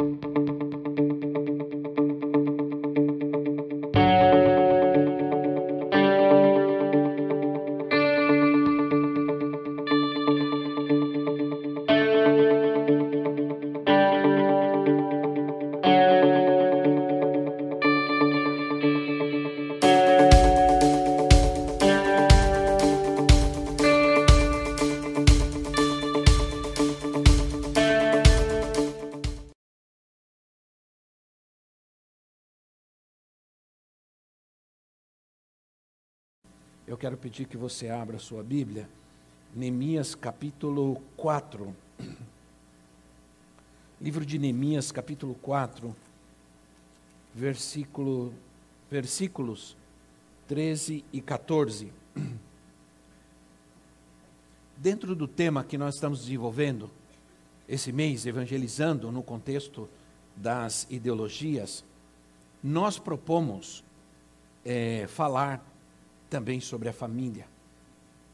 Eu quero pedir que você abra sua Bíblia, Neemias capítulo 4. Livro de Neemias capítulo 4, versículo, versículos 13 e 14. Dentro do tema que nós estamos desenvolvendo esse mês, evangelizando no contexto das ideologias, nós propomos é, falar também sobre a família.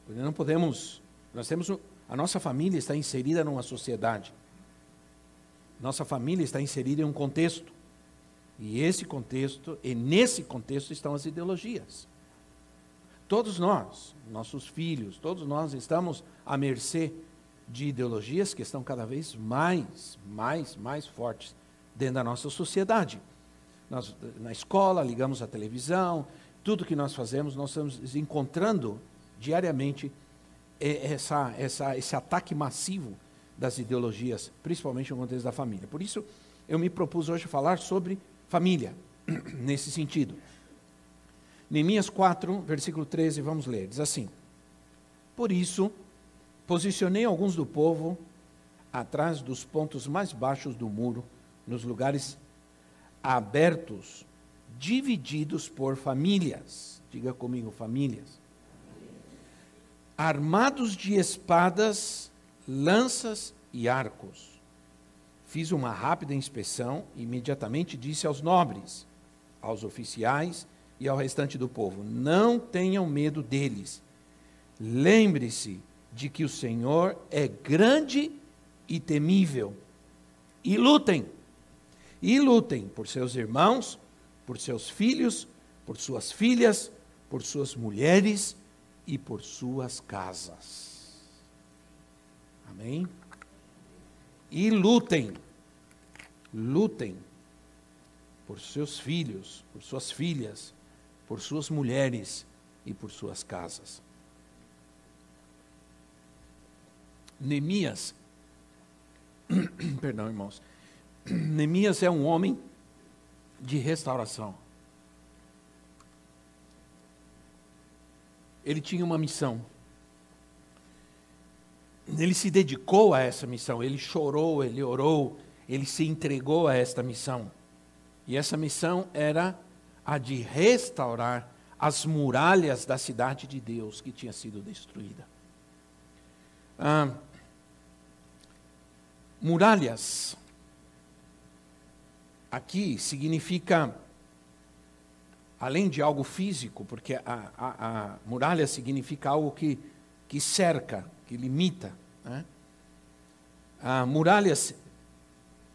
Porque não podemos, nós temos, a nossa família está inserida numa sociedade. Nossa família está inserida em um contexto. E esse contexto, e nesse contexto estão as ideologias. Todos nós, nossos filhos, todos nós estamos à mercê de ideologias que estão cada vez mais, mais, mais fortes dentro da nossa sociedade. Nós, na escola, ligamos a televisão, tudo que nós fazemos, nós estamos encontrando diariamente essa, essa, esse ataque massivo das ideologias, principalmente no contexto da família. Por isso, eu me propus hoje falar sobre família, nesse sentido. Neemias 4, versículo 13, vamos ler. Diz assim: Por isso, posicionei alguns do povo atrás dos pontos mais baixos do muro, nos lugares abertos divididos por famílias. Diga comigo, famílias. Armados de espadas, lanças e arcos. Fiz uma rápida inspeção e imediatamente disse aos nobres, aos oficiais e ao restante do povo: Não tenham medo deles. Lembre-se de que o Senhor é grande e temível. E lutem. E lutem por seus irmãos por seus filhos, por suas filhas, por suas mulheres e por suas casas. Amém? E lutem, lutem por seus filhos, por suas filhas, por suas mulheres e por suas casas. Neemias, perdão, irmãos. Neemias é um homem de restauração. Ele tinha uma missão. Ele se dedicou a essa missão, ele chorou, ele orou, ele se entregou a esta missão. E essa missão era a de restaurar as muralhas da cidade de Deus que tinha sido destruída. Ah, muralhas aqui significa, além de algo físico, porque a, a, a muralha significa algo que, que cerca, que limita. Né? A muralha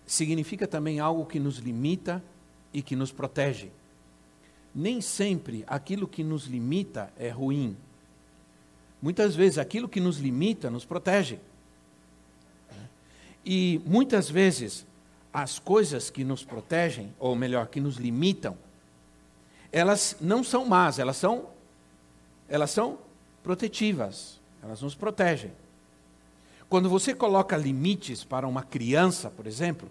significa também algo que nos limita e que nos protege. Nem sempre aquilo que nos limita é ruim. Muitas vezes aquilo que nos limita nos protege. E muitas vezes as coisas que nos protegem, ou melhor, que nos limitam, elas não são más, elas são elas são protetivas, elas nos protegem. Quando você coloca limites para uma criança, por exemplo,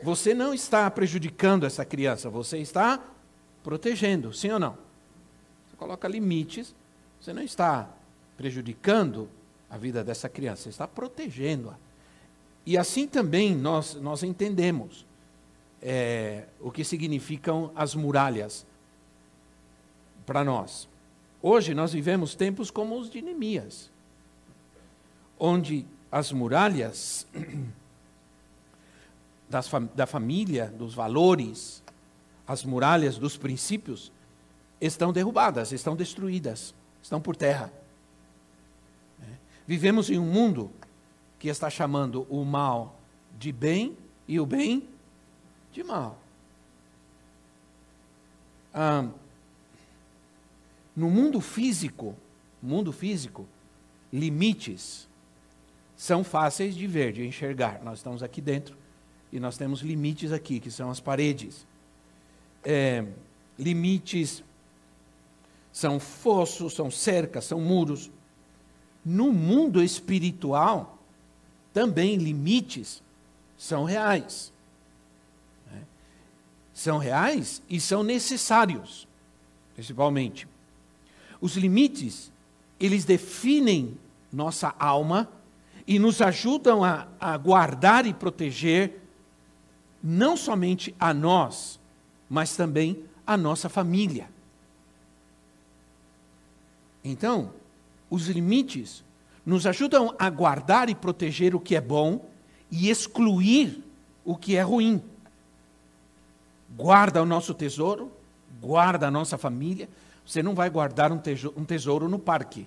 você não está prejudicando essa criança, você está protegendo, sim ou não? Você coloca limites, você não está prejudicando a vida dessa criança, você está protegendo-a. E assim também nós, nós entendemos é, o que significam as muralhas para nós. Hoje nós vivemos tempos como os de Neemias, onde as muralhas das, da família, dos valores, as muralhas dos princípios estão derrubadas, estão destruídas, estão por terra. É. Vivemos em um mundo que está chamando o mal de bem e o bem de mal. Ah, no mundo físico, mundo físico, limites são fáceis de ver, de enxergar. Nós estamos aqui dentro e nós temos limites aqui, que são as paredes. É, limites são fossos, são cercas, são muros. No mundo espiritual, também limites são reais. Né? São reais e são necessários, principalmente. Os limites, eles definem nossa alma e nos ajudam a, a guardar e proteger não somente a nós, mas também a nossa família. Então, os limites nos ajudam a guardar e proteger o que é bom e excluir o que é ruim. Guarda o nosso tesouro, guarda a nossa família. Você não vai guardar um tesouro, um tesouro no parque.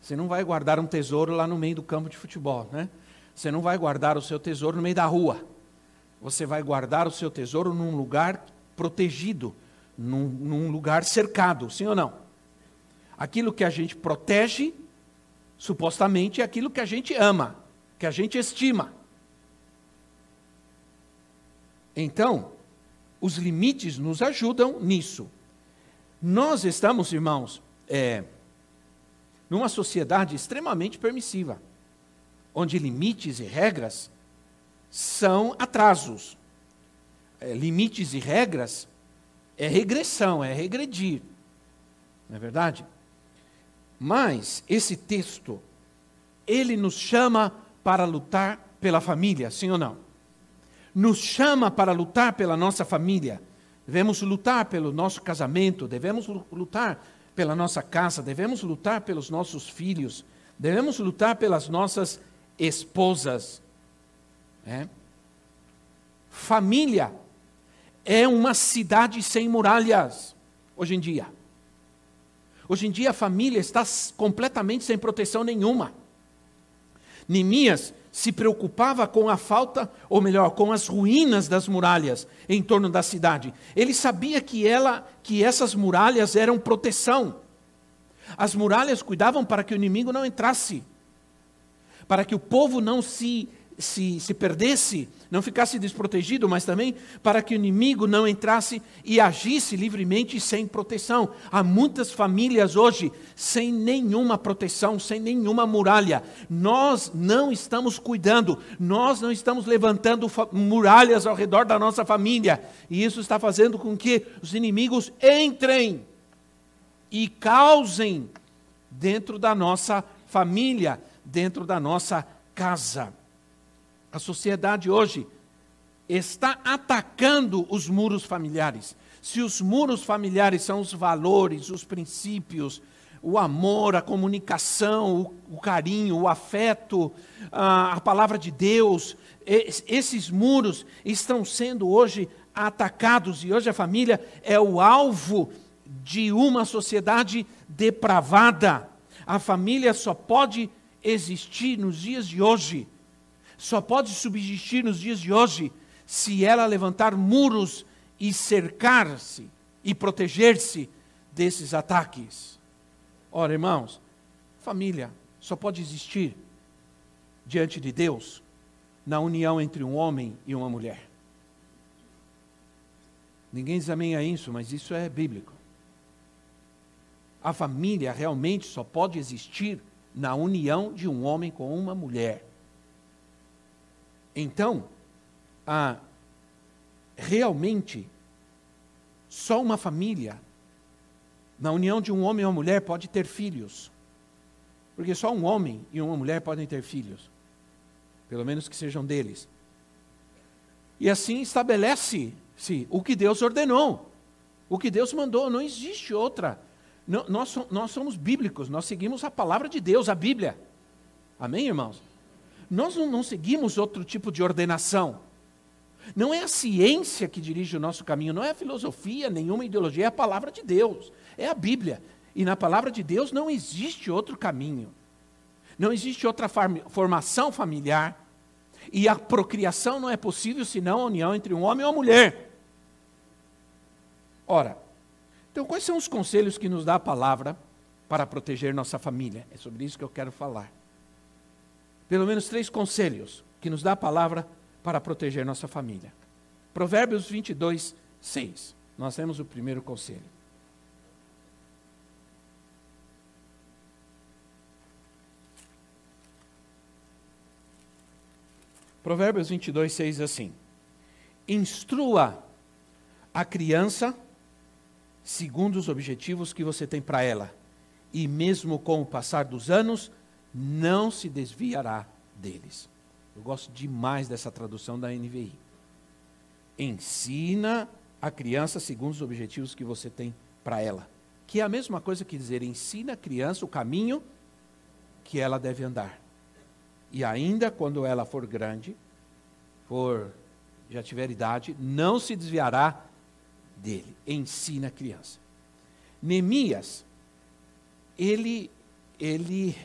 Você não vai guardar um tesouro lá no meio do campo de futebol, né? Você não vai guardar o seu tesouro no meio da rua. Você vai guardar o seu tesouro num lugar protegido, num, num lugar cercado, sim ou não? Aquilo que a gente protege, supostamente, é aquilo que a gente ama, que a gente estima. Então, os limites nos ajudam nisso. Nós estamos, irmãos, é, numa sociedade extremamente permissiva, onde limites e regras são atrasos. É, limites e regras é regressão, é regredir. Não é verdade? Mas esse texto, ele nos chama para lutar pela família, sim ou não? Nos chama para lutar pela nossa família. Devemos lutar pelo nosso casamento, devemos lutar pela nossa casa, devemos lutar pelos nossos filhos, devemos lutar pelas nossas esposas. É? Família é uma cidade sem muralhas, hoje em dia. Hoje em dia a família está completamente sem proteção nenhuma. Neemias se preocupava com a falta, ou melhor, com as ruínas das muralhas em torno da cidade. Ele sabia que ela, que essas muralhas eram proteção. As muralhas cuidavam para que o inimigo não entrasse, para que o povo não se se, se perdesse, não ficasse desprotegido, mas também para que o inimigo não entrasse e agisse livremente sem proteção. Há muitas famílias hoje sem nenhuma proteção, sem nenhuma muralha. Nós não estamos cuidando, nós não estamos levantando muralhas ao redor da nossa família, e isso está fazendo com que os inimigos entrem e causem dentro da nossa família, dentro da nossa casa. A sociedade hoje está atacando os muros familiares. Se os muros familiares são os valores, os princípios, o amor, a comunicação, o, carinho, o afeto, a palavra de Deus, esses muros estão sendo hoje atacados e hoje a família é o alvo de uma sociedade depravada. A família só pode existir nos dias de hoje só pode subsistir nos dias de hoje se ela levantar muros e cercar-se e proteger-se desses ataques. Ora, irmãos, família só pode existir diante de Deus na união entre um homem e uma mulher. Ninguém diz amém a isso, mas isso é bíblico. A família realmente só pode existir na união de um homem com uma mulher. Então, realmente, só uma família, na união de um homem e uma mulher, pode ter filhos. Porque só um homem e uma mulher podem ter filhos, pelo menos que sejam deles. E assim estabelece-se o que Deus ordenou, o que Deus mandou, não existe outra. Nós somos bíblicos, nós seguimos a palavra de Deus, a Bíblia. Amém, irmãos? Nós não, não seguimos outro tipo de ordenação. Não é a ciência que dirige o nosso caminho, não é a filosofia, nenhuma ideologia, é a palavra de Deus, é a Bíblia. E na palavra de Deus não existe outro caminho, não existe outra formação familiar. E a procriação não é possível senão a união entre um homem e uma mulher. Ora, então quais são os conselhos que nos dá a palavra para proteger nossa família? É sobre isso que eu quero falar. Pelo menos três conselhos que nos dá a palavra para proteger nossa família. Provérbios 22, 6. Nós temos o primeiro conselho. Provérbios 22, 6 assim: Instrua a criança segundo os objetivos que você tem para ela, e mesmo com o passar dos anos, não se desviará deles. Eu gosto demais dessa tradução da NVI. Ensina a criança segundo os objetivos que você tem para ela. Que é a mesma coisa que dizer, ensina a criança o caminho que ela deve andar. E ainda quando ela for grande, for já tiver idade, não se desviará dele. Ensina a criança. Neemias, ele, ele,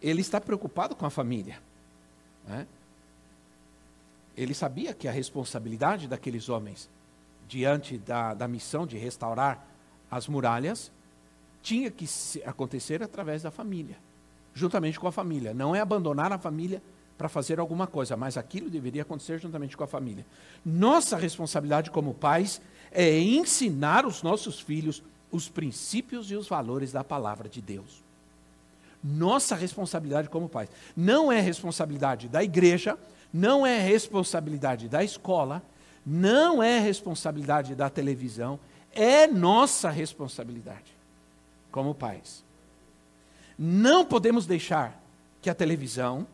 ele está preocupado com a família. Né? Ele sabia que a responsabilidade daqueles homens diante da, da missão de restaurar as muralhas tinha que acontecer através da família juntamente com a família. Não é abandonar a família para fazer alguma coisa, mas aquilo deveria acontecer juntamente com a família. Nossa responsabilidade como pais é ensinar os nossos filhos os princípios e os valores da palavra de Deus. Nossa responsabilidade como pais. Não é responsabilidade da igreja, não é responsabilidade da escola, não é responsabilidade da televisão, é nossa responsabilidade como pais. Não podemos deixar que a televisão,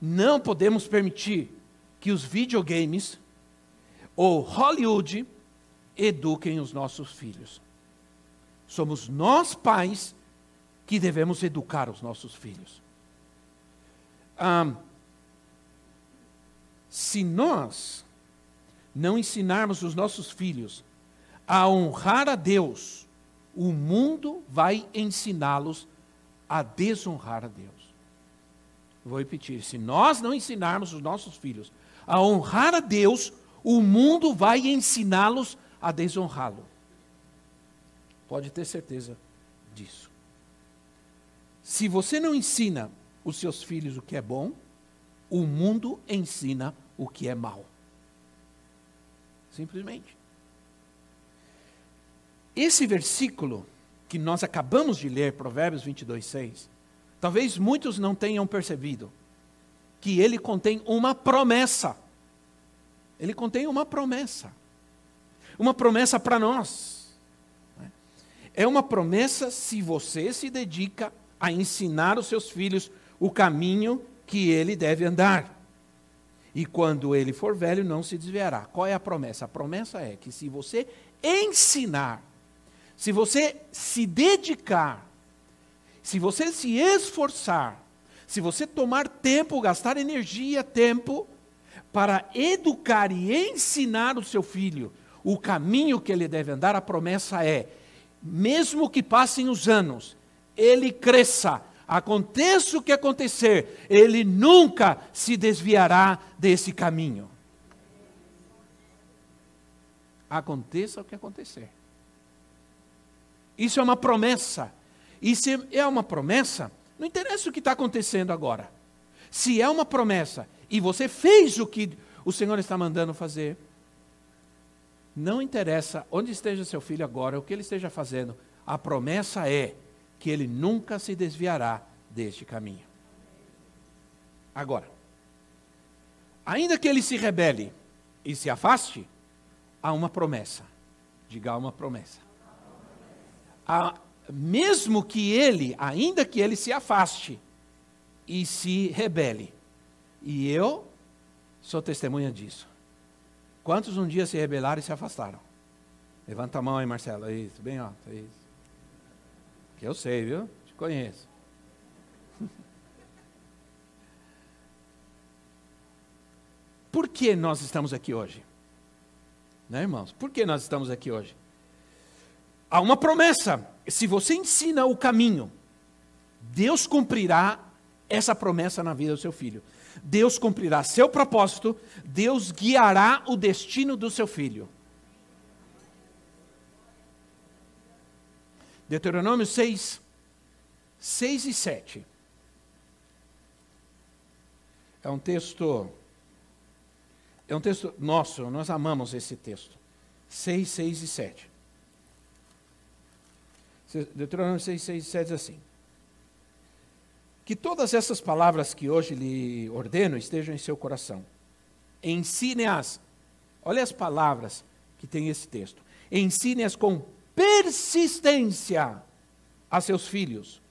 não podemos permitir que os videogames ou Hollywood eduquem os nossos filhos. Somos nós, pais, que devemos educar os nossos filhos. se nós não ensinarmos os nossos filhos a honrar a Deus, o mundo vai ensiná-los a desonrar a Deus. Vou repetir: se nós não ensinarmos os nossos filhos a honrar a Deus, o mundo vai ensiná-los a desonrá-lo. Pode ter certeza disso. Se você não ensina os seus filhos o que é bom, o mundo ensina o que é mal. Simplesmente. Esse versículo que nós acabamos de ler, Provérbios 22, 6, talvez muitos não tenham percebido que ele contém uma promessa. Ele contém uma promessa. Uma promessa para nós. É uma promessa se você se dedica a ensinar os seus filhos o caminho que ele deve andar. E quando ele for velho, não se desviará. Qual é a promessa? A promessa é que se você ensinar se você se dedicar, se você se esforçar, se você tomar tempo, gastar energia, tempo, para educar e ensinar o seu filho o caminho que ele deve andar, a promessa é: mesmo que passem os anos, ele cresça, aconteça o que acontecer, ele nunca se desviará desse caminho. Aconteça o que acontecer. Isso é uma promessa. E se é uma promessa, não interessa o que está acontecendo agora. Se é uma promessa e você fez o que o Senhor está mandando fazer, não interessa onde esteja seu filho agora, o que ele esteja fazendo, a promessa é que ele nunca se desviará deste caminho. Agora, ainda que ele se rebele e se afaste, há uma promessa. Diga uma promessa a, mesmo que ele, ainda que ele se afaste e se rebele. E eu sou testemunha disso. Quantos um dia se rebelaram e se afastaram? Levanta a mão aí, Marcelo. Isso, bem alto. Isso. Eu sei, viu? Te conheço. Por que nós estamos aqui hoje? Né, irmãos? Por que nós estamos aqui hoje? há uma promessa. Se você ensina o caminho, Deus cumprirá essa promessa na vida do seu filho. Deus cumprirá seu propósito, Deus guiará o destino do seu filho. Deuteronômio 6, 6 e 7. É um texto, é um texto nosso, nós amamos esse texto. 6, 6 e 7. Deuteronômio 6, 6 e 7 diz assim: Que todas essas palavras que hoje lhe ordeno estejam em seu coração. Ensine-as. Olha as palavras que tem esse texto. Ensine-as com persistência a seus filhos.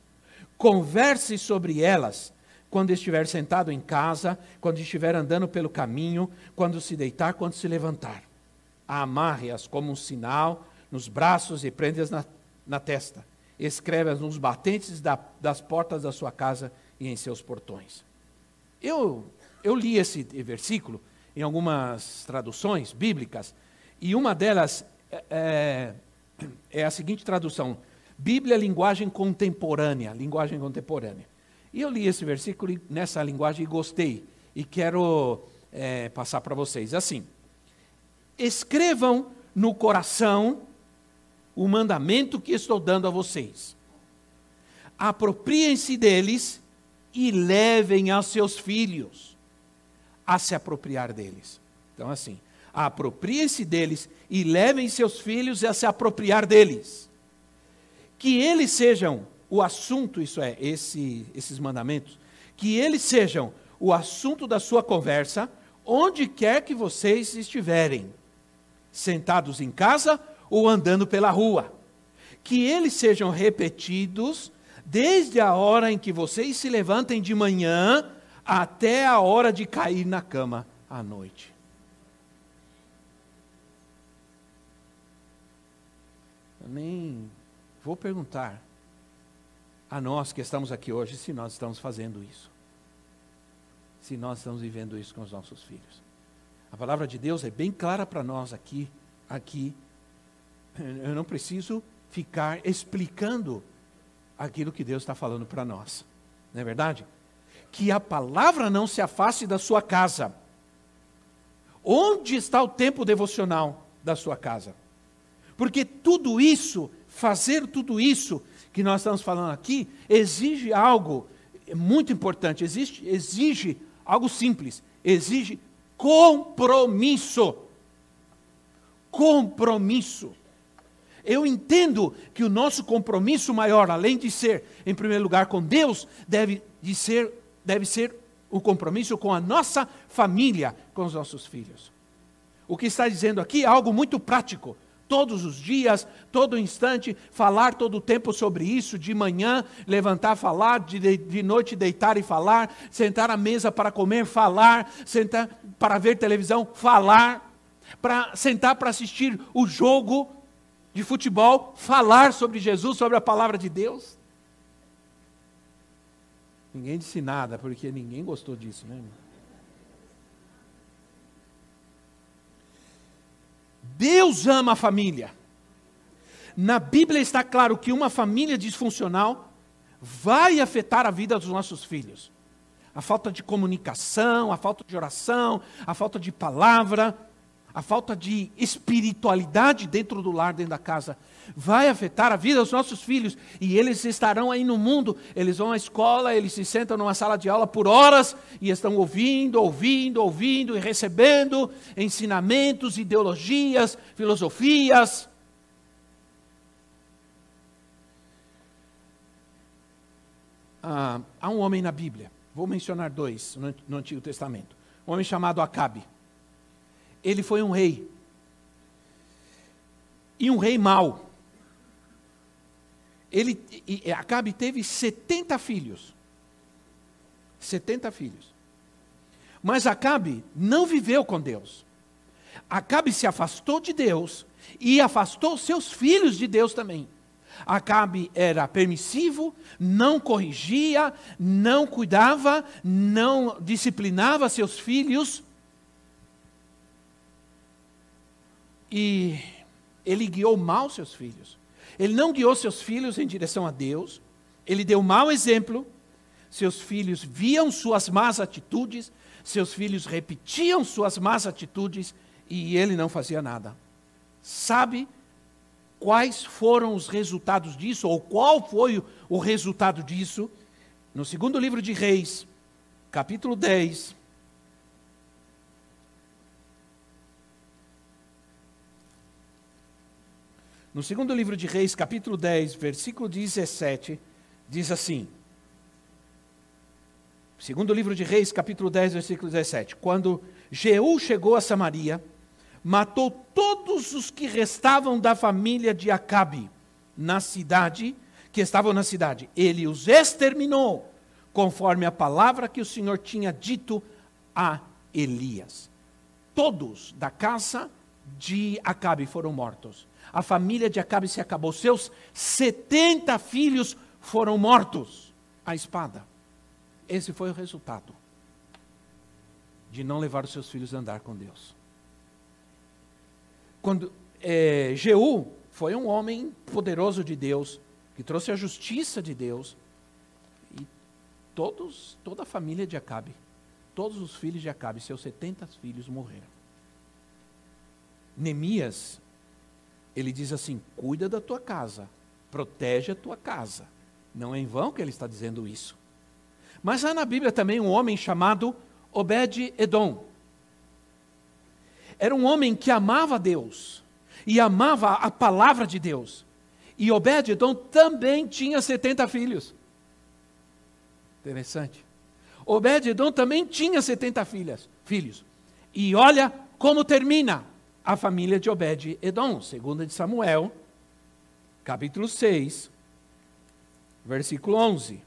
Converse sobre elas quando estiver sentado em casa, quando estiver andando pelo caminho, quando se deitar, quando se levantar. Amarre-as como um sinal nos braços e prende-as na na testa. Escreve-as nos batentes da, das portas da sua casa e em seus portões. Eu, eu li esse versículo em algumas traduções bíblicas, e uma delas é, é, é a seguinte tradução: Bíblia, linguagem contemporânea, linguagem contemporânea. E eu li esse versículo nessa linguagem e gostei, e quero é, passar para vocês. Assim, escrevam no coração o mandamento que estou dando a vocês. Apropriem-se deles e levem aos seus filhos a se apropriar deles. Então, assim, apropriem-se deles e levem seus filhos a se apropriar deles. Que eles sejam o assunto, isso é, esse, esses mandamentos, que eles sejam o assunto da sua conversa, onde quer que vocês estiverem, sentados em casa ou andando pela rua. Que eles sejam repetidos desde a hora em que vocês se levantem de manhã até a hora de cair na cama à noite. Eu nem vou perguntar a nós que estamos aqui hoje se nós estamos fazendo isso. Se nós estamos vivendo isso com os nossos filhos. A palavra de Deus é bem clara para nós aqui, aqui eu não preciso ficar explicando aquilo que Deus está falando para nós. Não é verdade? Que a palavra não se afaste da sua casa. Onde está o tempo devocional da sua casa? Porque tudo isso, fazer tudo isso que nós estamos falando aqui, exige algo muito importante, exige, exige algo simples, exige compromisso. Compromisso. Eu entendo que o nosso compromisso maior, além de ser, em primeiro lugar, com Deus, deve, de ser, deve ser o compromisso com a nossa família, com os nossos filhos. O que está dizendo aqui é algo muito prático. Todos os dias, todo instante, falar todo o tempo sobre isso, de manhã, levantar, falar, de, de noite, deitar e falar, sentar à mesa para comer, falar, sentar para ver televisão, falar, para sentar para assistir o jogo, de futebol falar sobre Jesus, sobre a palavra de Deus? Ninguém disse nada, porque ninguém gostou disso, né? Deus ama a família. Na Bíblia está claro que uma família disfuncional vai afetar a vida dos nossos filhos. A falta de comunicação, a falta de oração, a falta de palavra, a falta de espiritualidade dentro do lar, dentro da casa, vai afetar a vida dos nossos filhos. E eles estarão aí no mundo, eles vão à escola, eles se sentam numa sala de aula por horas e estão ouvindo, ouvindo, ouvindo e recebendo ensinamentos, ideologias, filosofias. Ah, há um homem na Bíblia, vou mencionar dois no, Antigo Testamento. Um homem chamado Acabe ele foi um rei. E um rei mau. Ele, e Acabe teve 70 filhos. 70 filhos. Mas Acabe não viveu com Deus. Acabe se afastou de Deus e afastou seus filhos de Deus também. Acabe era permissivo, não corrigia, não cuidava, não disciplinava seus filhos E ele guiou mal seus filhos. Ele não guiou seus filhos em direção a Deus. Ele deu mau exemplo. seus filhos viam suas más atitudes, seus filhos repetiam suas más atitudes e ele não fazia nada. Sabe quais foram os resultados disso, ou qual foi o resultado disso? No segundo livro de Reis, capítulo 10. No segundo livro de Reis, capítulo 10, versículo 17, diz assim: Segundo livro de Reis, capítulo 10, versículo 17. Quando Jeú chegou a Samaria, matou todos os que restavam da família de Acabe na cidade, que estavam na cidade. Ele os exterminou, conforme a palavra que o Senhor tinha dito a Elias. Todos da casa de Acabe foram mortos. A família de Acabe se acabou. Seus 70 filhos foram mortos à espada. Esse foi o resultado de não levar os seus filhos a andar com Deus. Quando é, Jeú foi um homem poderoso de Deus, que trouxe a justiça de Deus, e todos, toda a família de Acabe, todos os filhos de Acabe, seus 70 filhos morreram. Neemias, ele diz assim: cuida da tua casa, protege a tua casa. Não é em vão que ele está dizendo isso. Mas há na Bíblia também um homem chamado Obed-Edom. Era um homem que amava Deus e amava a palavra de Deus. E Obed-Edom também tinha 70 filhos. Interessante. Obed-Edom também tinha 70 filhas, filhos. E olha como termina a família de Obed-Edom, segunda de Samuel, capítulo 6, versículo 11.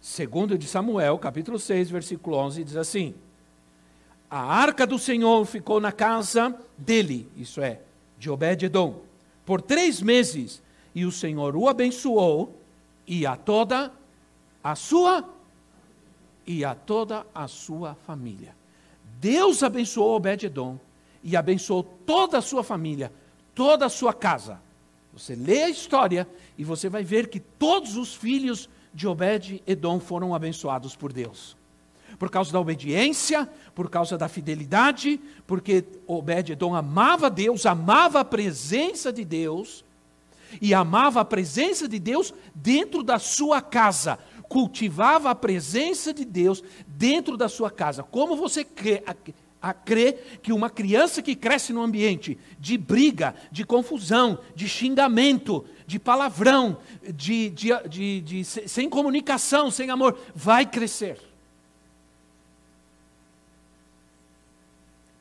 Segundo de Samuel, capítulo 6, versículo 11, diz assim: A arca do Senhor ficou na casa dele, isso é, de Obed-edom, por três meses, e o Senhor o abençoou, e a toda a sua e a toda a sua família. Deus abençoou Obed-edom e abençoou toda a sua família, toda a sua casa. Você lê a história e você vai ver que todos os filhos de Obed-Edom foram abençoados por Deus. Por causa da obediência, por causa da fidelidade, porque Obed-Edom amava Deus, amava a presença de Deus, e amava a presença de Deus dentro da sua casa, cultivava a presença de Deus dentro da sua casa. Como você crê, a que uma criança que cresce num ambiente de briga, de confusão, de xingamento, de palavrão, de, de, de, de, sem comunicação, sem amor, vai crescer.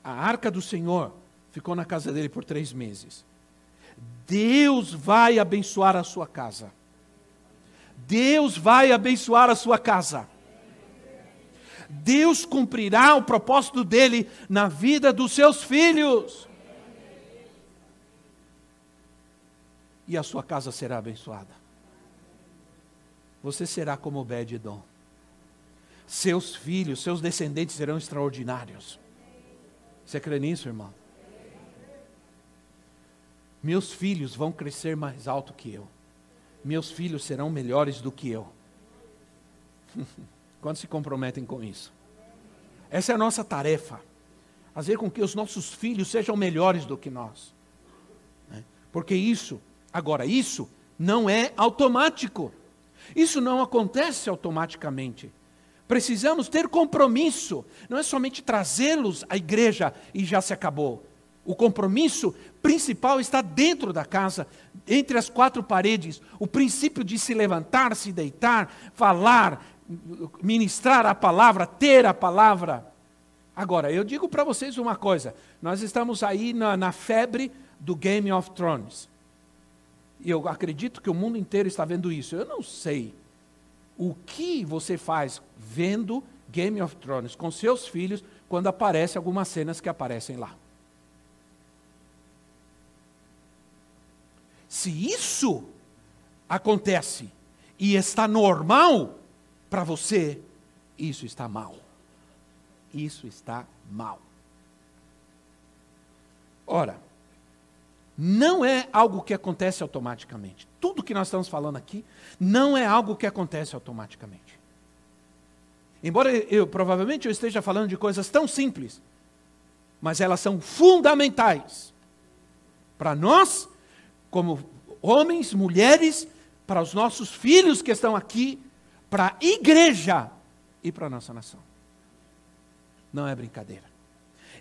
A arca do Senhor ficou na casa dele por três meses. Deus vai abençoar a sua casa. Deus vai abençoar a sua casa. Deus cumprirá o propósito dele na vida dos seus filhos. E a sua casa será abençoada. Você será como Obed-Edom. Seus filhos, seus descendentes serão extraordinários. Você crê nisso, irmão? Meus filhos vão crescer mais alto que eu. Meus filhos serão melhores do que eu. Quantos se comprometem com isso? Essa é a nossa tarefa. Fazer com que os nossos filhos sejam melhores do que nós. Né? Porque isso, agora, isso não é automático. Isso não acontece automaticamente. Precisamos ter compromisso. Não é somente trazê-los à igreja e já se acabou. O compromisso principal está dentro da casa, entre as quatro paredes. O princípio de se levantar, se deitar, falar, ministrar a palavra, ter a palavra. Agora, eu digo para vocês uma coisa: nós estamos aí na, na, febre do Game of Thrones. E eu acredito que o mundo inteiro está vendo isso. Eu não sei o que você faz vendo Game of Thrones com seus filhos quando aparecem algumas cenas que aparecem lá. Se isso acontece e está normal, para você, isso está mal. Isso está mal. Ora, não é algo que acontece automaticamente. Tudo que nós estamos falando aqui não é algo que acontece automaticamente. Embora eu provavelmente eu esteja falando de coisas tão simples, mas elas são fundamentais para nós, como homens, mulheres, para os nossos filhos que estão aqui, para a igreja e para a nossa nação. Não é brincadeira.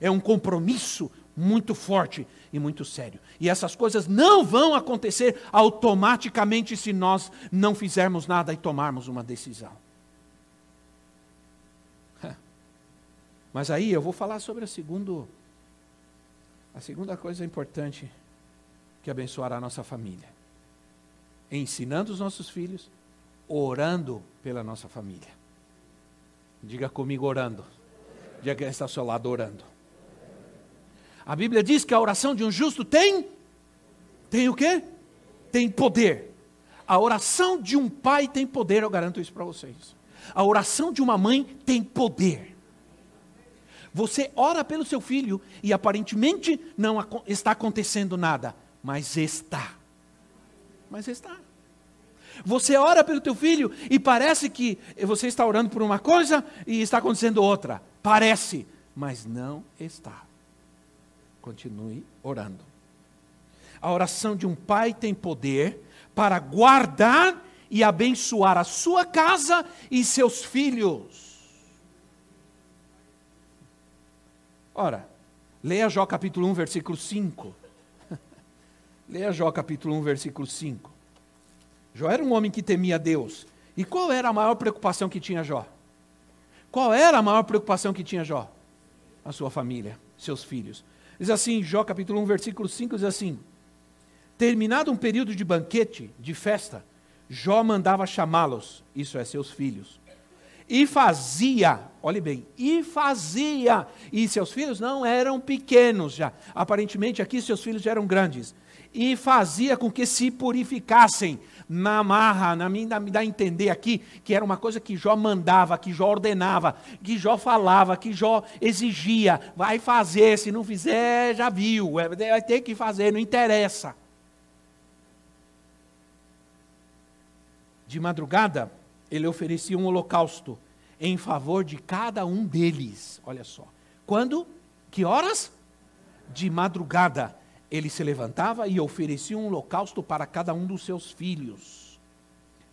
É um compromisso muito forte e muito sério. E essas coisas não vão acontecer automaticamente se nós não fizermos nada e tomarmos uma decisão. Mas aí eu vou falar sobre a segundo a segunda coisa importante que abençoará a nossa família. Ensinando os nossos filhos, orando pela nossa família. Diga comigo orando. Diga que está ao seu lado orando. A Bíblia diz que a oração de um justo tem tem o quê? Tem poder. A oração de um pai tem poder, eu garanto isso para vocês. A oração de uma mãe tem poder. Você ora pelo seu filho e aparentemente não está acontecendo nada, mas está. Mas está. Você ora pelo teu filho e parece que você está orando por uma coisa e está acontecendo outra. Parece, mas não está. Continue orando. A oração de um pai tem poder para guardar e abençoar a sua casa e seus filhos. Ora, leia Jó capítulo 1, versículo 5. Leia Jó capítulo 1, versículo 5. Jó era um homem que temia Deus. E qual era a maior preocupação que tinha Jó? Qual era a maior preocupação que tinha Jó? A sua família, seus filhos. Diz assim, Jó capítulo 1, versículo 5, diz assim: Terminado um período de banquete, de festa, Jó mandava chamá-los, isso é, seus filhos, e fazia, olhe bem, e fazia, e seus filhos não eram pequenos já, aparentemente aqui seus filhos já eram grandes, e fazia com que se purificassem, na marra, na me dá a entender aqui que era uma coisa que Jó mandava, que Jó ordenava, que Jó falava, que Jó exigia, vai fazer, se não fizer, já viu, é, vai ter que fazer, não interessa. De madrugada, ele oferecia um holocausto em favor de cada um deles. Olha só. Quando? Que horas? De madrugada. Ele se levantava e oferecia um holocausto para cada um dos seus filhos,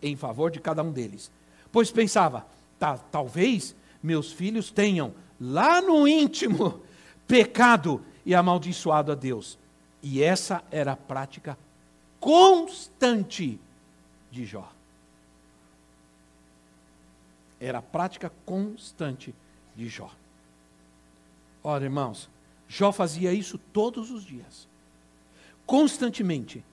em favor de cada um deles. Pois pensava, talvez meus filhos tenham lá no íntimo pecado e amaldiçoado a Deus. E essa era a prática constante de Jó. Era a prática constante de Jó. Ora, irmãos, Jó fazia isso todos os dias, constantemente.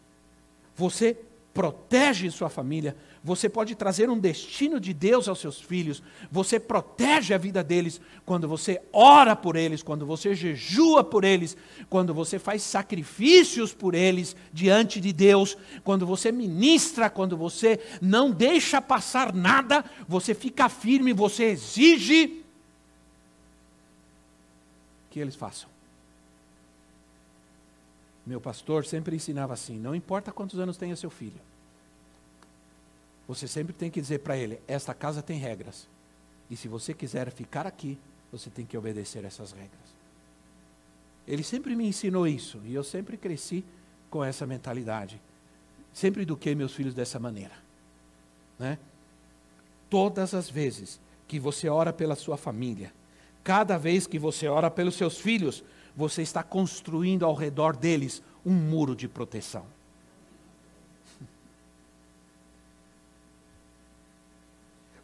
Você protege sua família, você pode trazer um destino de Deus aos seus filhos, você protege a vida deles quando você ora por eles, quando você jejua por eles, quando você faz sacrifícios por eles diante de Deus, quando você ministra, quando você não deixa passar nada, você fica firme, você exige que eles façam. Meu pastor sempre ensinava assim: não importa quantos anos tenha seu filho, você sempre tem que dizer para ele: esta casa tem regras. E se você quiser ficar aqui, você tem que obedecer essas regras. Ele sempre me ensinou isso e eu sempre cresci com essa mentalidade. Sempre eduquei meus filhos dessa maneira. Né? Todas as vezes que você ora pela sua família, cada vez que você ora pelos seus filhos, você está construindo ao redor deles um muro de proteção.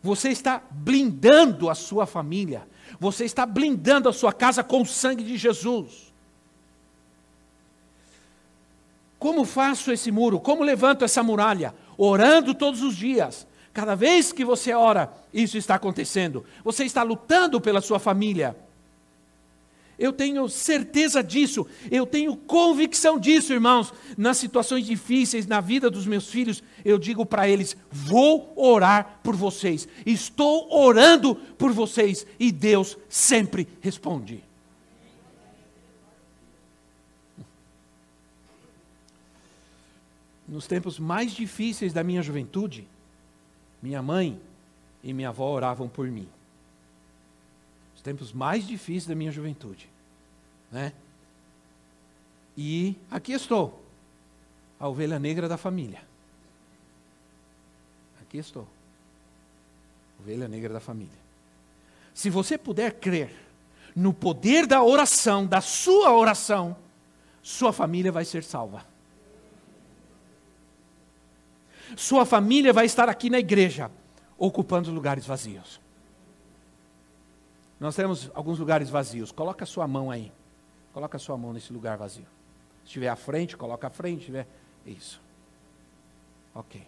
Você está blindando a sua família. Você está blindando a sua casa com o sangue de Jesus. Como faço esse muro? Como levanto essa muralha? Orando todos os dias. Cada vez que você ora, isso está acontecendo. Você está lutando pela sua família. Eu tenho certeza disso, eu tenho convicção disso, irmãos. Nas situações difíceis na vida dos meus filhos, eu digo para eles: vou orar por vocês, estou orando por vocês, e Deus sempre responde. nos tempos mais difíceis da minha juventude, minha mãe e minha avó oravam por mim. Os tempos mais difíceis da minha juventude. Né? E aqui estou, a ovelha negra da família. Aqui estou, ovelha negra da família. Se você puder crer no poder da oração, da sua oração, sua família vai ser salva. Sua família vai estar aqui na igreja, ocupando lugares vazios. Nós temos alguns lugares vazios. Coloca a sua mão aí. Coloca a sua mão nesse lugar vazio. Se estiver à frente, coloca à frente. Estiver... Isso. Ok.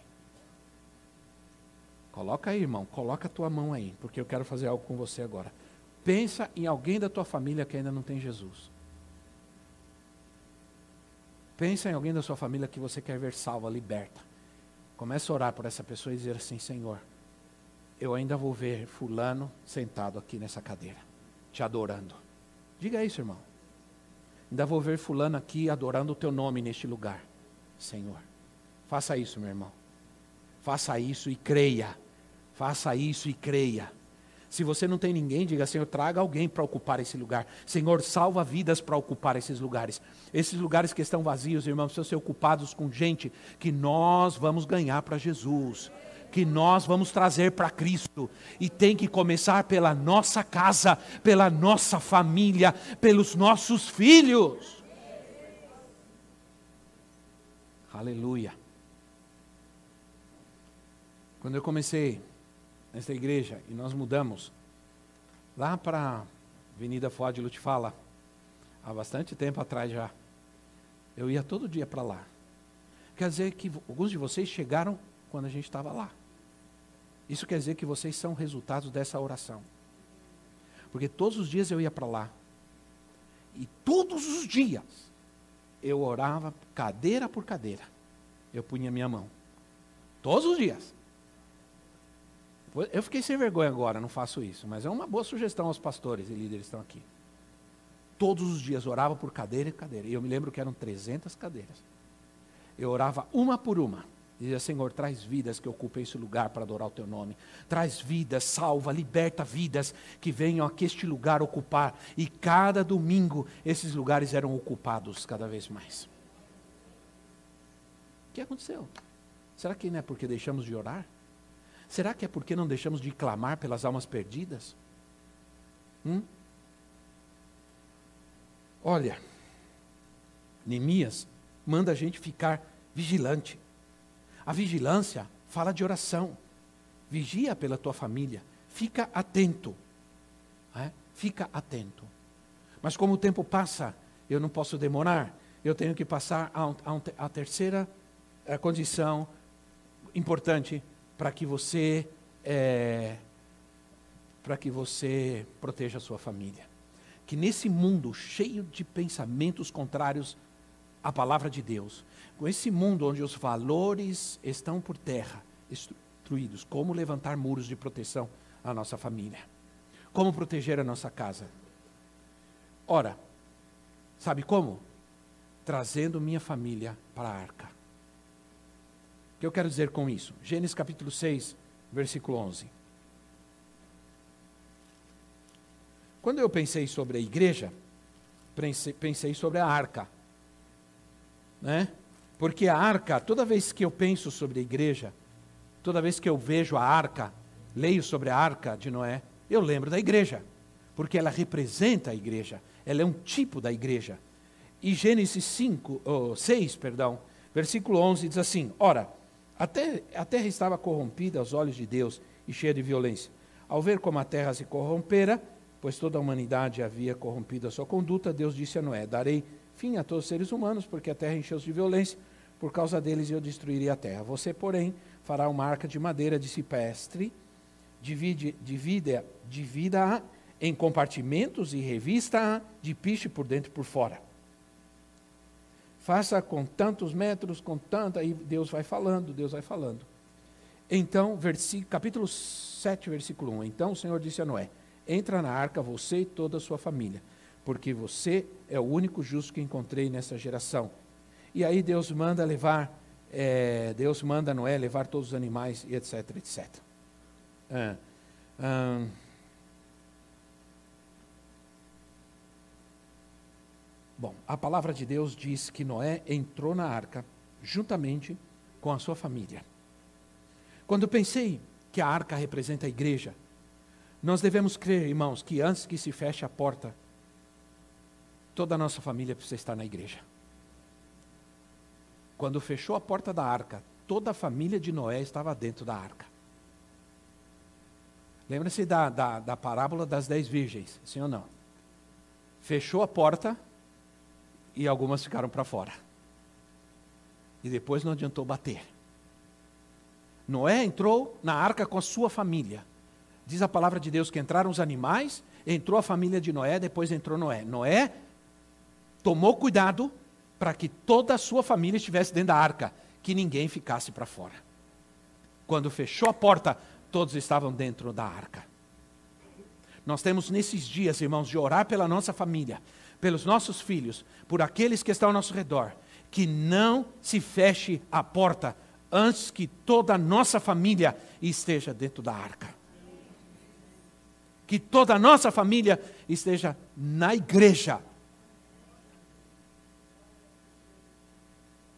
Coloca aí, irmão. Coloca a tua mão aí, porque eu quero fazer algo com você agora. Pensa em alguém da tua família que ainda não tem Jesus. Pensa em alguém da sua família que você quer ver salva, liberta. Comece a orar por essa pessoa e dizer assim: Senhor, eu ainda vou ver Fulano sentado aqui nessa cadeira, te adorando. Diga isso, irmão. Ainda vou ver Fulano aqui adorando o teu nome neste lugar, Senhor. Faça isso, meu irmão. Faça isso e creia. Faça isso e creia. Se você não tem ninguém, diga, Senhor, traga alguém para ocupar esse lugar. Senhor, salva vidas para ocupar esses lugares. Esses lugares que estão vazios, irmãos, precisam ser ocupados com gente que nós vamos ganhar para Jesus. Que nós vamos trazer para Cristo. E tem que começar pela nossa casa, pela nossa família, pelos nossos filhos. Aleluia. Quando eu comecei nesta igreja e nós mudamos lá para Avenida Fuad Lutifala, há bastante tempo atrás já. Eu ia todo dia para lá. Quer dizer que alguns de vocês chegaram quando a gente estava lá. Isso quer dizer que vocês são resultados dessa oração. Porque todos os dias eu ia para lá. E todos os dias eu orava cadeira por cadeira. Eu punha minha mão. Todos os dias. Eu fiquei sem vergonha agora, não faço isso, mas é uma boa sugestão aos pastores e líderes que estão aqui. Todos os dias orava por cadeira e cadeira. E eu me lembro que eram 300 cadeiras. Eu orava uma por uma. Dizia, Senhor, traz vidas que ocupem esse lugar para adorar o teu nome. Traz vidas, salva, liberta vidas que venham aqui este lugar ocupar. E cada domingo esses lugares eram ocupados cada vez mais. O que aconteceu? Será que não é porque deixamos de orar? Será que é porque não deixamos de clamar pelas almas perdidas? Hum? Olha, Neemias manda a gente ficar vigilante. A vigilância fala de oração. Vigia pela tua família. Fica atento. É? Fica atento. Mas como o tempo passa, eu não posso demorar. Eu tenho que passar a terceira a condição importante para que você é, para que você proteja a sua família. Que nesse mundo cheio de pensamentos contrários à palavra de Deus, com esse mundo onde os valores estão por terra, destruídos, como levantar muros de proteção à nossa família? Como proteger a nossa casa? Ora, sabe como? Trazendo minha família para a arca que eu quero dizer com isso? Gênesis capítulo 6, versículo 11. Quando eu pensei sobre a igreja, pensei sobre a arca. Né? Porque a arca, toda vez que eu penso sobre a igreja, toda vez que eu vejo a arca, leio sobre a arca de Noé, eu lembro da igreja. Porque ela representa a igreja. Ela é um tipo da igreja. E Gênesis 5, oh, 6, perdão, versículo 11 diz assim: Ora, a terra, a terra estava corrompida aos olhos de Deus e cheia de violência. Ao ver como a terra se corrompera, pois toda a humanidade havia corrompido a sua conduta, Deus disse a Noé: Darei fim a todos os seres humanos, porque a terra encheu-se de violência. Por causa deles eu destruirei a terra. Você, porém, fará uma arca de madeira de cipestre, divide, divide, divida-a em compartimentos e revista-a de piche por dentro e por fora faça com tantos metros, com tanta, aí Deus vai falando, Deus vai falando. Então, versículo, capítulo 7, versículo 1. Então o Senhor disse a Noé: Entra na arca você e toda a sua família, porque você é o único justo que encontrei nessa geração. E aí Deus manda levar é, Deus manda Noé levar todos os animais e etc, etc. É, bom, a palavra de Deus diz que Noé entrou na arca juntamente com a sua família. Quando pensei que a arca representa a igreja, nós devemos crer, irmãos, que antes que se feche a porta, toda a nossa família precisa estar na igreja. Quando fechou a porta da arca, toda a família de Noé estava dentro da arca. Lembra-se da, da, da, parábola das dez virgens, sim ou não? Fechou a porta e algumas ficaram para fora. E depois não adiantou bater. Noé entrou na arca com a sua família. Diz a palavra de Deus que entraram os animais, entrou a família de Noé, depois entrou Noé. Noé tomou cuidado para que toda a sua família estivesse dentro da arca, que ninguém ficasse para fora. Quando fechou a porta, todos estavam dentro da arca. Nós temos nesses dias, irmãos, de orar pela nossa família, pelos nossos filhos, por aqueles que estão ao nosso redor, que não se feche a porta antes que toda a nossa família esteja dentro da arca. Que toda a nossa família esteja na igreja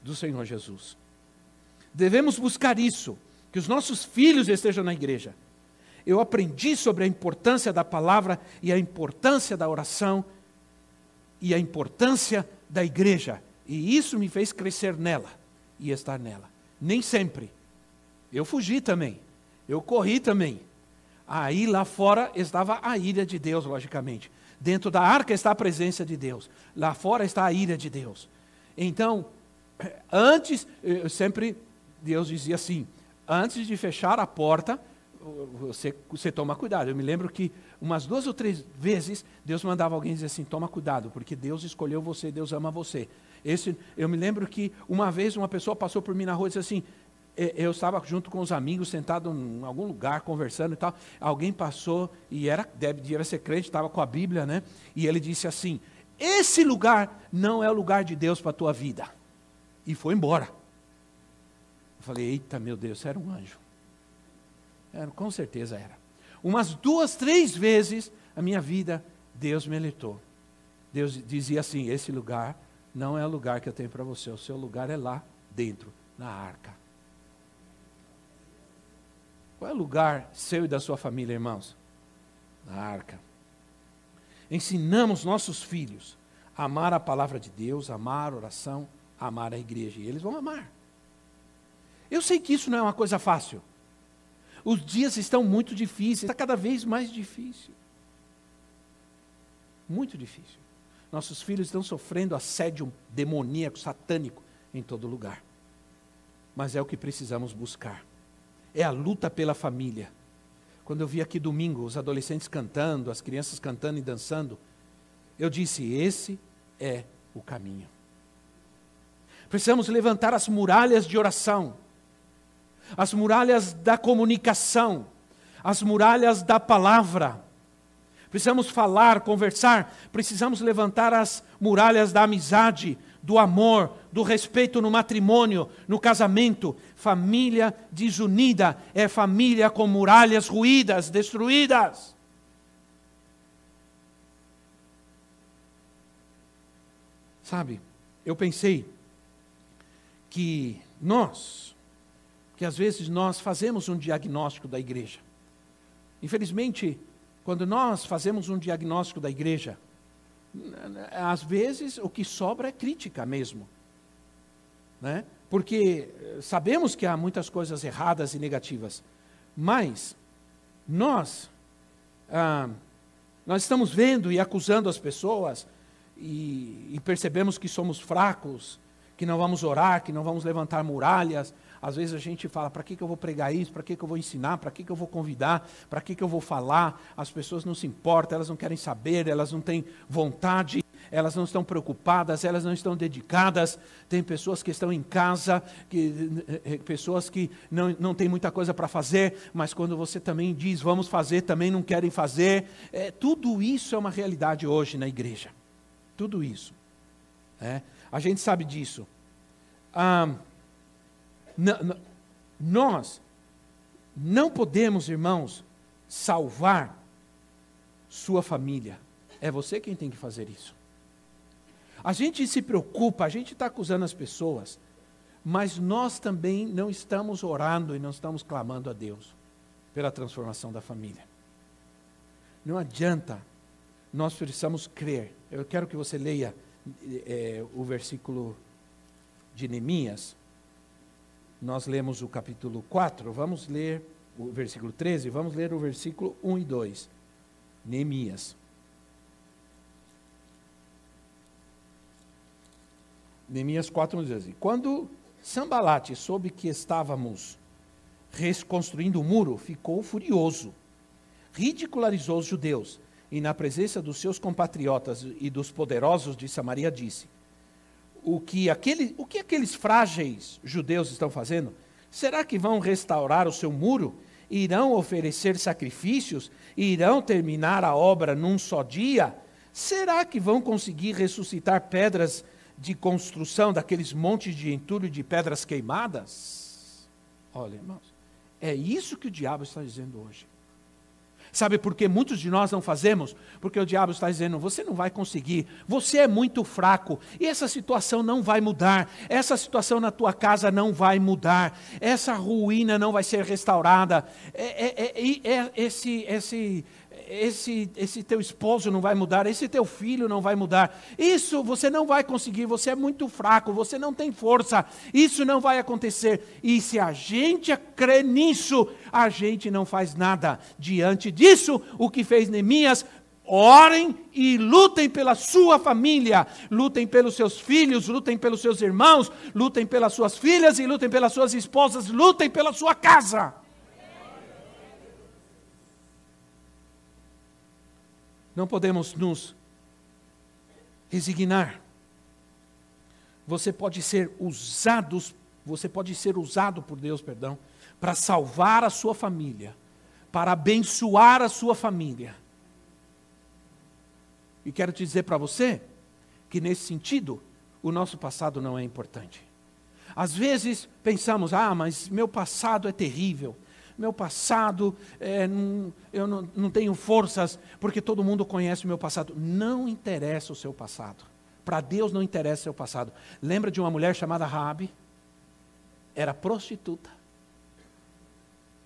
do Senhor Jesus. Devemos buscar isso, que os nossos filhos estejam na igreja. Eu aprendi sobre a importância da palavra e a importância da oração e a importância da igreja, e isso me fez crescer nela e estar nela. Nem sempre. Eu fugi também. Eu corri também. Aí lá fora estava a ira de Deus, logicamente. Dentro da arca está a presença de Deus. Lá fora está a ira de Deus. Então, Antes, sempre Deus dizia assim: antes de fechar a porta, você, você toma cuidado. Eu me lembro que umas duas ou três vezes Deus mandava alguém dizer assim: toma cuidado, porque Deus escolheu você, Deus ama você. Esse, eu me lembro que uma vez uma pessoa passou por mim na rua e disse assim: eu estava junto com os amigos, sentado em algum lugar, conversando e tal. Alguém passou e era, deve, devia ser crente, estava com a Bíblia, né? E ele disse assim: Esse lugar não é o lugar de Deus para a tua vida e foi embora. Eu falei, eita meu Deus, era um anjo. Era, com certeza era. Umas duas, três vezes a minha vida, Deus me alertou. Deus dizia assim: esse lugar não é o lugar que eu tenho para você, o seu lugar é lá dentro, na arca. Qual é o lugar seu e da sua família, irmãos? Na arca. Ensinamos nossos filhos a amar a palavra de Deus, amar a oração, amar a igreja. E eles vão amar. Eu sei que isso não é uma coisa fácil. Os dias estão muito difíceis, está cada vez mais difícil. Muito difícil. Nossos filhos estão sofrendo assédio demoníaco, satânico em todo lugar. Mas é o que precisamos buscar. É a luta pela família. Quando eu vi aqui domingo os adolescentes cantando, as crianças cantando e dançando, eu disse: esse é o caminho. Precisamos levantar as muralhas de oração, as muralhas da comunicação, as muralhas da palavra. Precisamos falar, conversar, precisamos levantar as muralhas da amizade, do amor, do respeito no matrimônio, no casamento. Família desunida é família com muralhas ruídas, destruídas. Sabe, eu pensei, que nós, que às vezes nós fazemos um diagnóstico da igreja. Infelizmente, quando nós fazemos um diagnóstico da igreja, às vezes o que sobra é crítica mesmo. Né? Porque eh, sabemos que há muitas coisas erradas e negativas, mas nós, ah, nós estamos vendo e acusando as pessoas e, e percebemos que somos fracos, que não vamos orar, que não vamos levantar muralhas. Às vezes a gente fala: para que, que eu vou pregar isso? Para que, que eu vou ensinar? Para que, que eu vou convidar? Para que, que eu vou falar? As pessoas não se importam, elas não querem saber, elas não têm vontade, elas não estão preocupadas, elas não estão dedicadas. Tem pessoas que estão em casa, que, eh, eh, pessoas que não, não têm muita coisa para fazer, mas quando você também diz vamos fazer, também não querem fazer. É, tudo isso é uma realidade hoje na igreja. Tudo isso. É. A gente sabe disso. Nós não podemos, irmãos, salvar sua família. É você quem tem que fazer isso. A gente se preocupa, a gente está acusando as pessoas, mas nós também não estamos orando e não estamos clamando a Deus pela transformação da família. Não adianta, nós precisamos crer. Eu quero que você leia é, o versículo de Neemias. Nós lemos o capítulo 4, vamos ler o versículo 13, vamos ler o versículo 1 e 2. Neemias. Neemias 4 diz assim: Quando Sambalate soube que estávamos reconstruindo o muro, ficou furioso, ridicularizou os judeus e, na presença dos seus compatriotas e dos poderosos de Samaria, disse: O que, aquele, o que aqueles frágeis judeus estão fazendo? Será que vão restaurar o seu muro? Irão oferecer sacrifícios? Irão terminar a obra num só dia? Será que vão conseguir ressuscitar pedras de construção daqueles montes de entulho de pedras queimadas? Olha, irmãos, é isso que o diabo está dizendo hoje. Sabe por que muitos de nós não fazemos? Porque o diabo está dizendo: você não vai conseguir, você é muito fraco, e essa situação não vai mudar, essa situação na tua casa não vai mudar, essa ruína não vai ser restaurada, é, é, é, é esse, esse, esse, esse teu esposo não vai mudar, esse teu filho não vai mudar. Isso você não vai conseguir, você é muito fraco, você não tem força, isso não vai acontecer. E se a gente crê nisso, a gente não faz nada. Diante disso, o que fez Neemias, Orem e lutem pela sua família, lutem pelos seus filhos, lutem pelos seus irmãos, lutem pelas suas filhas e lutem pelas suas esposas, lutem pela sua casa. Não podemos nos resignar. Você pode ser usado, você pode ser usado por Deus, perdão, para salvar a sua família, para abençoar a sua família. E quero te dizer para você que nesse sentido, o nosso passado não é importante. Às vezes pensamos, ah, mas meu passado é terrível, meu passado, é, não, eu não, não tenho forças, porque todo mundo conhece o meu passado. Não interessa o seu passado. Para Deus não interessa o seu passado. Lembra de uma mulher chamada Raabe? Era prostituta.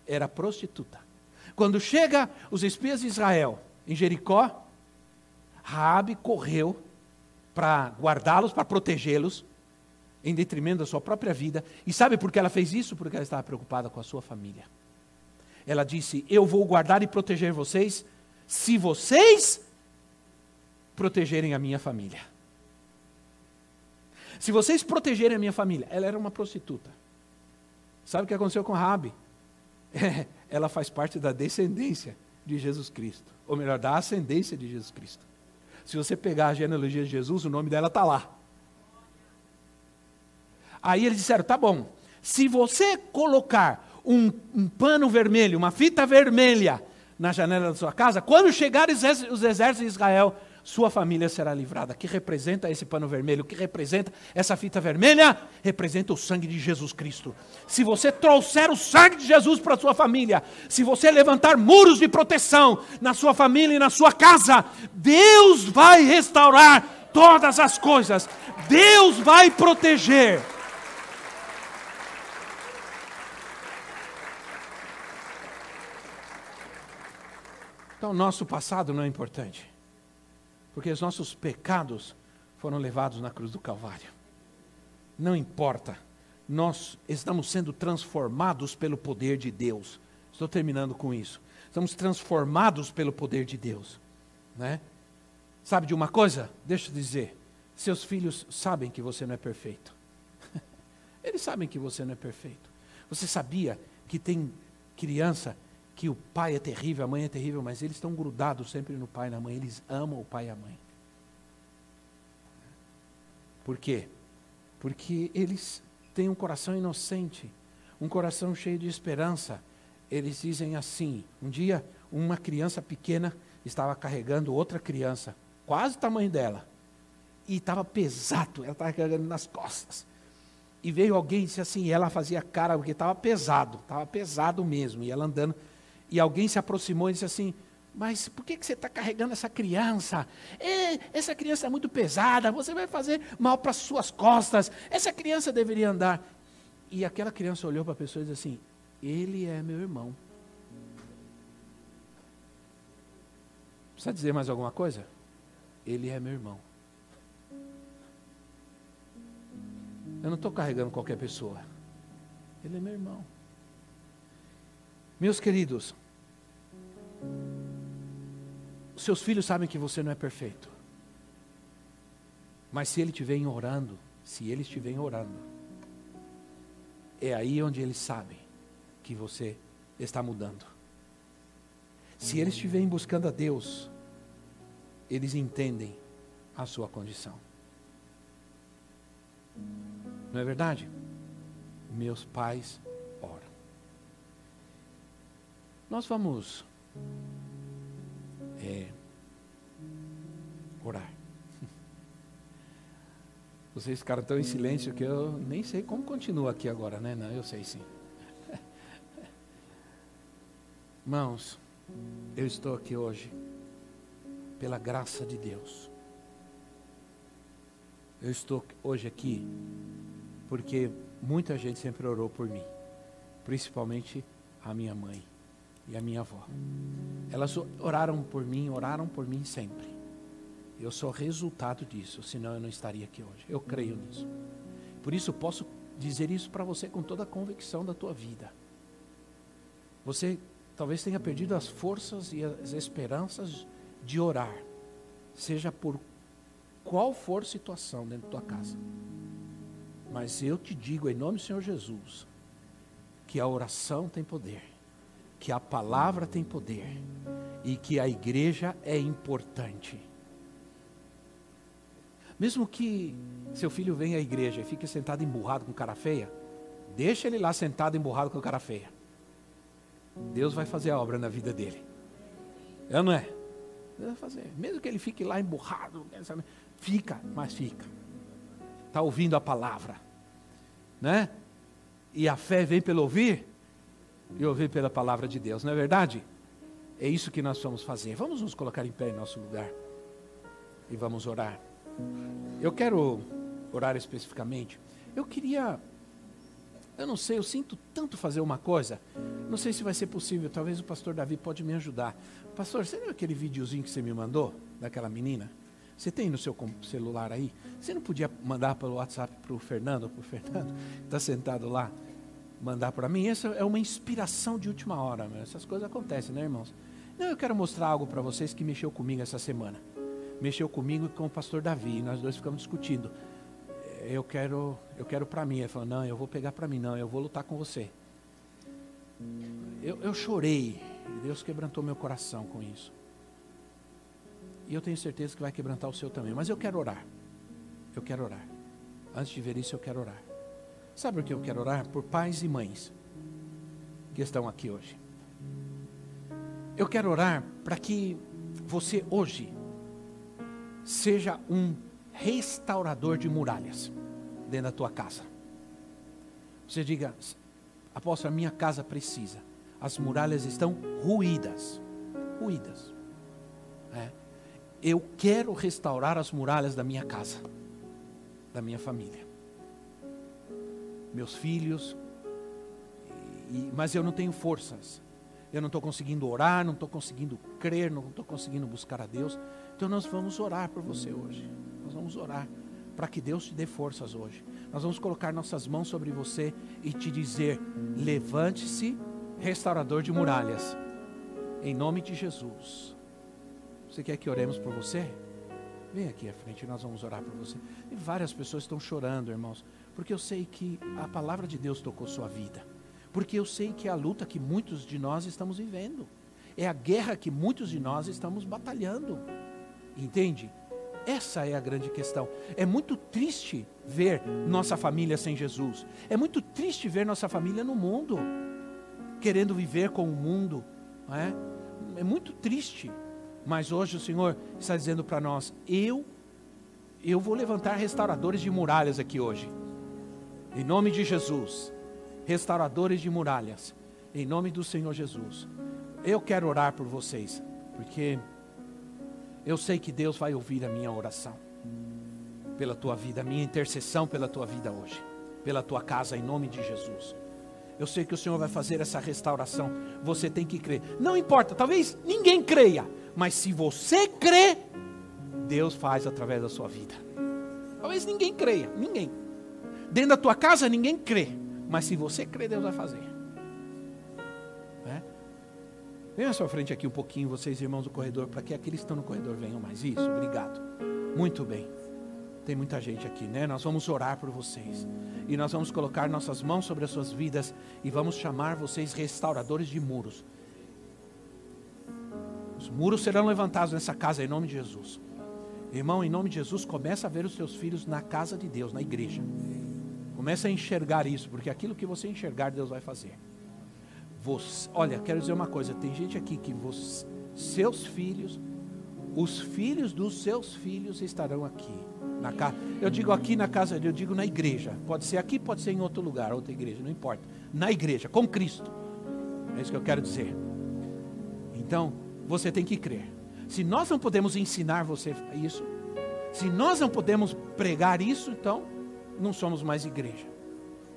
Era prostituta. Quando chega os espias de Israel em Jericó, Raabe correu para guardá-los, para protegê-los, em detrimento da sua própria vida. E sabe por que ela fez isso? Porque ela estava preocupada com a sua família. Ela disse: Eu vou guardar e proteger vocês, se vocês protegerem a minha família. Se vocês protegerem a minha família, ela era uma prostituta. Sabe o que aconteceu com Rabi? Ela faz parte da descendência de Jesus Cristo, ou melhor, da ascendência de Jesus Cristo. Se você pegar a genealogia de Jesus, o nome dela está lá. Aí eles disseram: tá bom, se você colocar um, um pano vermelho, uma fita vermelha na janela da sua casa, quando chegarem os exércitos de Israel, sua família será livrada. Que representa esse pano vermelho? Que representa essa fita vermelha? Representa o sangue de Jesus Cristo. Se você trouxer o sangue de Jesus para sua família, se você levantar muros de proteção na sua família e na sua casa, Deus vai restaurar todas as coisas. Deus vai proteger. Então, nosso passado não é importante, porque os nossos pecados foram levados na cruz do Calvário. Não importa, nós estamos sendo transformados pelo poder de Deus. Estou terminando com isso. Estamos transformados pelo poder de Deus, né? Sabe de uma coisa? Deixa eu dizer, seus filhos sabem que você não é perfeito. Eles sabem que você não é perfeito. Você sabia que tem criança que o pai é terrível, a mãe é terrível, mas eles estão grudados sempre no pai e na mãe, eles amam o pai e a mãe. Por quê? Porque eles têm um coração inocente, um coração cheio de esperança. Eles dizem assim: um dia, uma criança pequena estava carregando outra criança, quase o tamanho dela, e estava pesado, ela estava carregando nas costas. e veio alguém e disse assim, ela fazia cara, porque estava pesado, estava pesado mesmo, e ela andando, e alguém se aproximou e disse assim, mas por que, que você está carregando essa criança? É, essa criança é muito pesada, você vai fazer mal para as suas costas, essa criança deveria andar. E aquela criança olhou para a pessoa e disse assim, ele é meu irmão. Precisa dizer mais alguma coisa? Ele é meu irmão. Eu não estou carregando qualquer pessoa. Ele é meu irmão. Meus queridos, seus filhos sabem que você não é perfeito. Mas se eles estiverem orando, se eles estiverem orando, é aí onde eles sabem que você está mudando. Se eles estiverem buscando a Deus, eles entendem a sua condição. Não é verdade? Meus pais oram. Nós vamos é, orar. Vocês ficaram tão em silêncio que eu nem sei como continua aqui agora, né? Não, eu sei sim. Irmãos, eu estou aqui hoje pela graça de Deus. Eu estou hoje aqui porque muita gente sempre orou por mim, principalmente a minha mãe e a minha avó. Elas oraram por mim, oraram por mim sempre. Eu sou resultado disso, senão eu não estaria aqui hoje. Eu creio nisso. Por isso posso dizer isso para você com toda a convicção da tua vida. Você talvez tenha perdido as forças e as esperanças de orar, seja por qual for situação dentro da tua casa. Mas eu te digo, em nome do Senhor Jesus, que a oração tem poder, que a palavra tem poder e que a igreja é importante. Mesmo que seu filho venha à igreja e fique sentado emburrado com cara feia, deixa ele lá sentado emburrado com cara feia. Deus vai fazer a obra na vida dele. É não é? Deus vai fazer. Mesmo que ele fique lá emburrado, fica, mas fica está ouvindo a palavra, né? E a fé vem pelo ouvir e ouvir pela palavra de Deus, não é verdade? É isso que nós vamos fazer. Vamos nos colocar em pé em nosso lugar e vamos orar. Eu quero orar especificamente. Eu queria, eu não sei, eu sinto tanto fazer uma coisa. Não sei se vai ser possível. Talvez o pastor Davi pode me ajudar. Pastor, você viu aquele videozinho que você me mandou daquela menina? Você tem no seu celular aí? Você não podia mandar pelo WhatsApp para o Fernando, para o Fernando, está sentado lá, mandar para mim? Essa é uma inspiração de última hora. Meu. Essas coisas acontecem, né, irmãos? Não, eu quero mostrar algo para vocês que mexeu comigo essa semana. Mexeu comigo e com o pastor Davi. E nós dois ficamos discutindo. Eu quero, eu quero para mim. Ele falou: Não, eu vou pegar para mim. Não, eu vou lutar com você. Eu, eu chorei. Deus quebrantou meu coração com isso. E eu tenho certeza que vai quebrantar o seu também. Mas eu quero orar. Eu quero orar. Antes de ver isso, eu quero orar. Sabe o que eu quero orar? Por pais e mães que estão aqui hoje. Eu quero orar para que você hoje seja um restaurador de muralhas dentro da tua casa. Você diga, apóstolo, a minha casa precisa. As muralhas estão ruídas. Ruídas. É eu quero restaurar as muralhas da minha casa, da minha família, meus filhos, e, mas eu não tenho forças, eu não estou conseguindo orar, não estou conseguindo crer, não estou conseguindo buscar a Deus, então nós vamos orar por você hoje, nós vamos orar para que Deus te dê forças hoje. Nós vamos colocar nossas mãos sobre você e te dizer: levante-se, restaurador de muralhas, em nome de Jesus. Você quer que oremos por você? Vem aqui à frente, nós vamos orar por você. E várias pessoas estão chorando, irmãos, porque eu sei que a palavra de Deus tocou sua vida. Porque eu sei que é a luta que muitos de nós estamos vivendo. É a guerra que muitos de nós estamos batalhando. Entende? Essa é a grande questão. É muito triste ver nossa família sem Jesus. É muito triste ver nossa família no mundo, querendo viver com o mundo. Não é? é muito triste. Mas hoje o Senhor está dizendo para nós: eu, eu vou levantar restauradores de muralhas aqui hoje. Em nome de Jesus, restauradores de muralhas, em nome do Senhor Jesus. Eu quero orar por vocês, porque eu sei que Deus vai ouvir a minha oração pela tua vida, a minha intercessão pela tua vida hoje, pela tua casa, em nome de Jesus. Eu sei que o Senhor vai fazer essa restauração. Você tem que crer. Não importa, talvez ninguém creia, mas se você crê, Deus faz através da sua vida. Talvez ninguém creia, ninguém. Dentro da tua casa ninguém crê, mas se você crê, Deus vai fazer. É? Venha à sua frente aqui um pouquinho, vocês irmãos do corredor, para que aqueles que estão no corredor venham mais. Isso, obrigado. Muito bem. Tem muita gente aqui, né? Nós vamos orar por vocês. E nós vamos colocar nossas mãos sobre as suas vidas e vamos chamar vocês restauradores de muros. Os muros serão levantados nessa casa em nome de Jesus. Irmão, em nome de Jesus, começa a ver os seus filhos na casa de Deus, na igreja. Começa a enxergar isso, porque aquilo que você enxergar, Deus vai fazer. Você, olha, quero dizer uma coisa: tem gente aqui que você, seus filhos, os filhos dos seus filhos estarão aqui. Na casa, eu digo aqui na casa, eu digo na igreja. Pode ser aqui, pode ser em outro lugar, outra igreja, não importa. Na igreja, com Cristo. É isso que eu quero dizer. Então, você tem que crer. Se nós não podemos ensinar você isso, se nós não podemos pregar isso, então não somos mais igreja.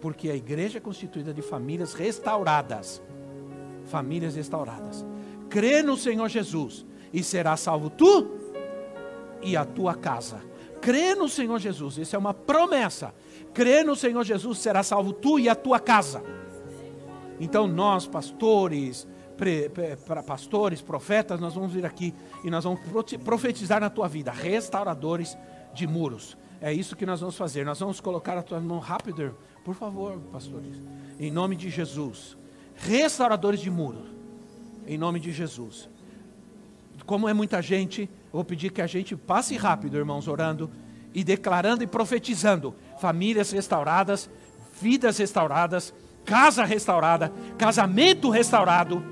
Porque a igreja é constituída de famílias restauradas. Famílias restauradas. Crê no Senhor Jesus e será salvo tu e a tua casa crê no Senhor Jesus, isso é uma promessa. Crê no Senhor Jesus, será salvo tu e a tua casa. Então nós, pastores, pre, pre, pastores, profetas, nós vamos vir aqui e nós vamos profetizar na tua vida, restauradores de muros. É isso que nós vamos fazer. Nós vamos colocar a tua mão rápido, por favor, pastores. Em nome de Jesus. Restauradores de muros. Em nome de Jesus. Como é muita gente, vou pedir que a gente passe rápido, irmãos, orando e declarando e profetizando famílias restauradas, vidas restauradas, casa restaurada, casamento restaurado,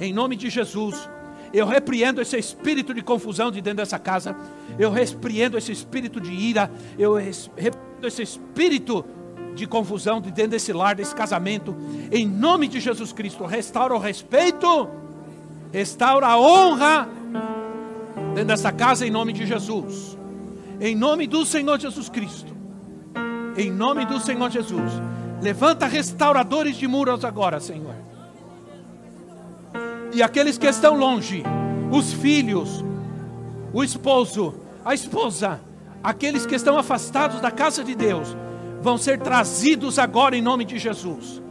em nome de Jesus. Eu repreendo esse espírito de confusão de dentro dessa casa, eu repreendo esse espírito de ira, eu repreendo esse espírito de confusão de dentro desse lar, desse casamento, em nome de Jesus Cristo. Restaura o respeito, restaura a honra dentro dessa casa em nome de Jesus. Em nome do Senhor Jesus Cristo. Em nome do Senhor Jesus. Levanta restauradores de muros agora, Senhor. E aqueles que estão longe, os filhos, o esposo, a esposa, aqueles que estão afastados da casa de Deus, vão ser trazidos agora em nome de Jesus.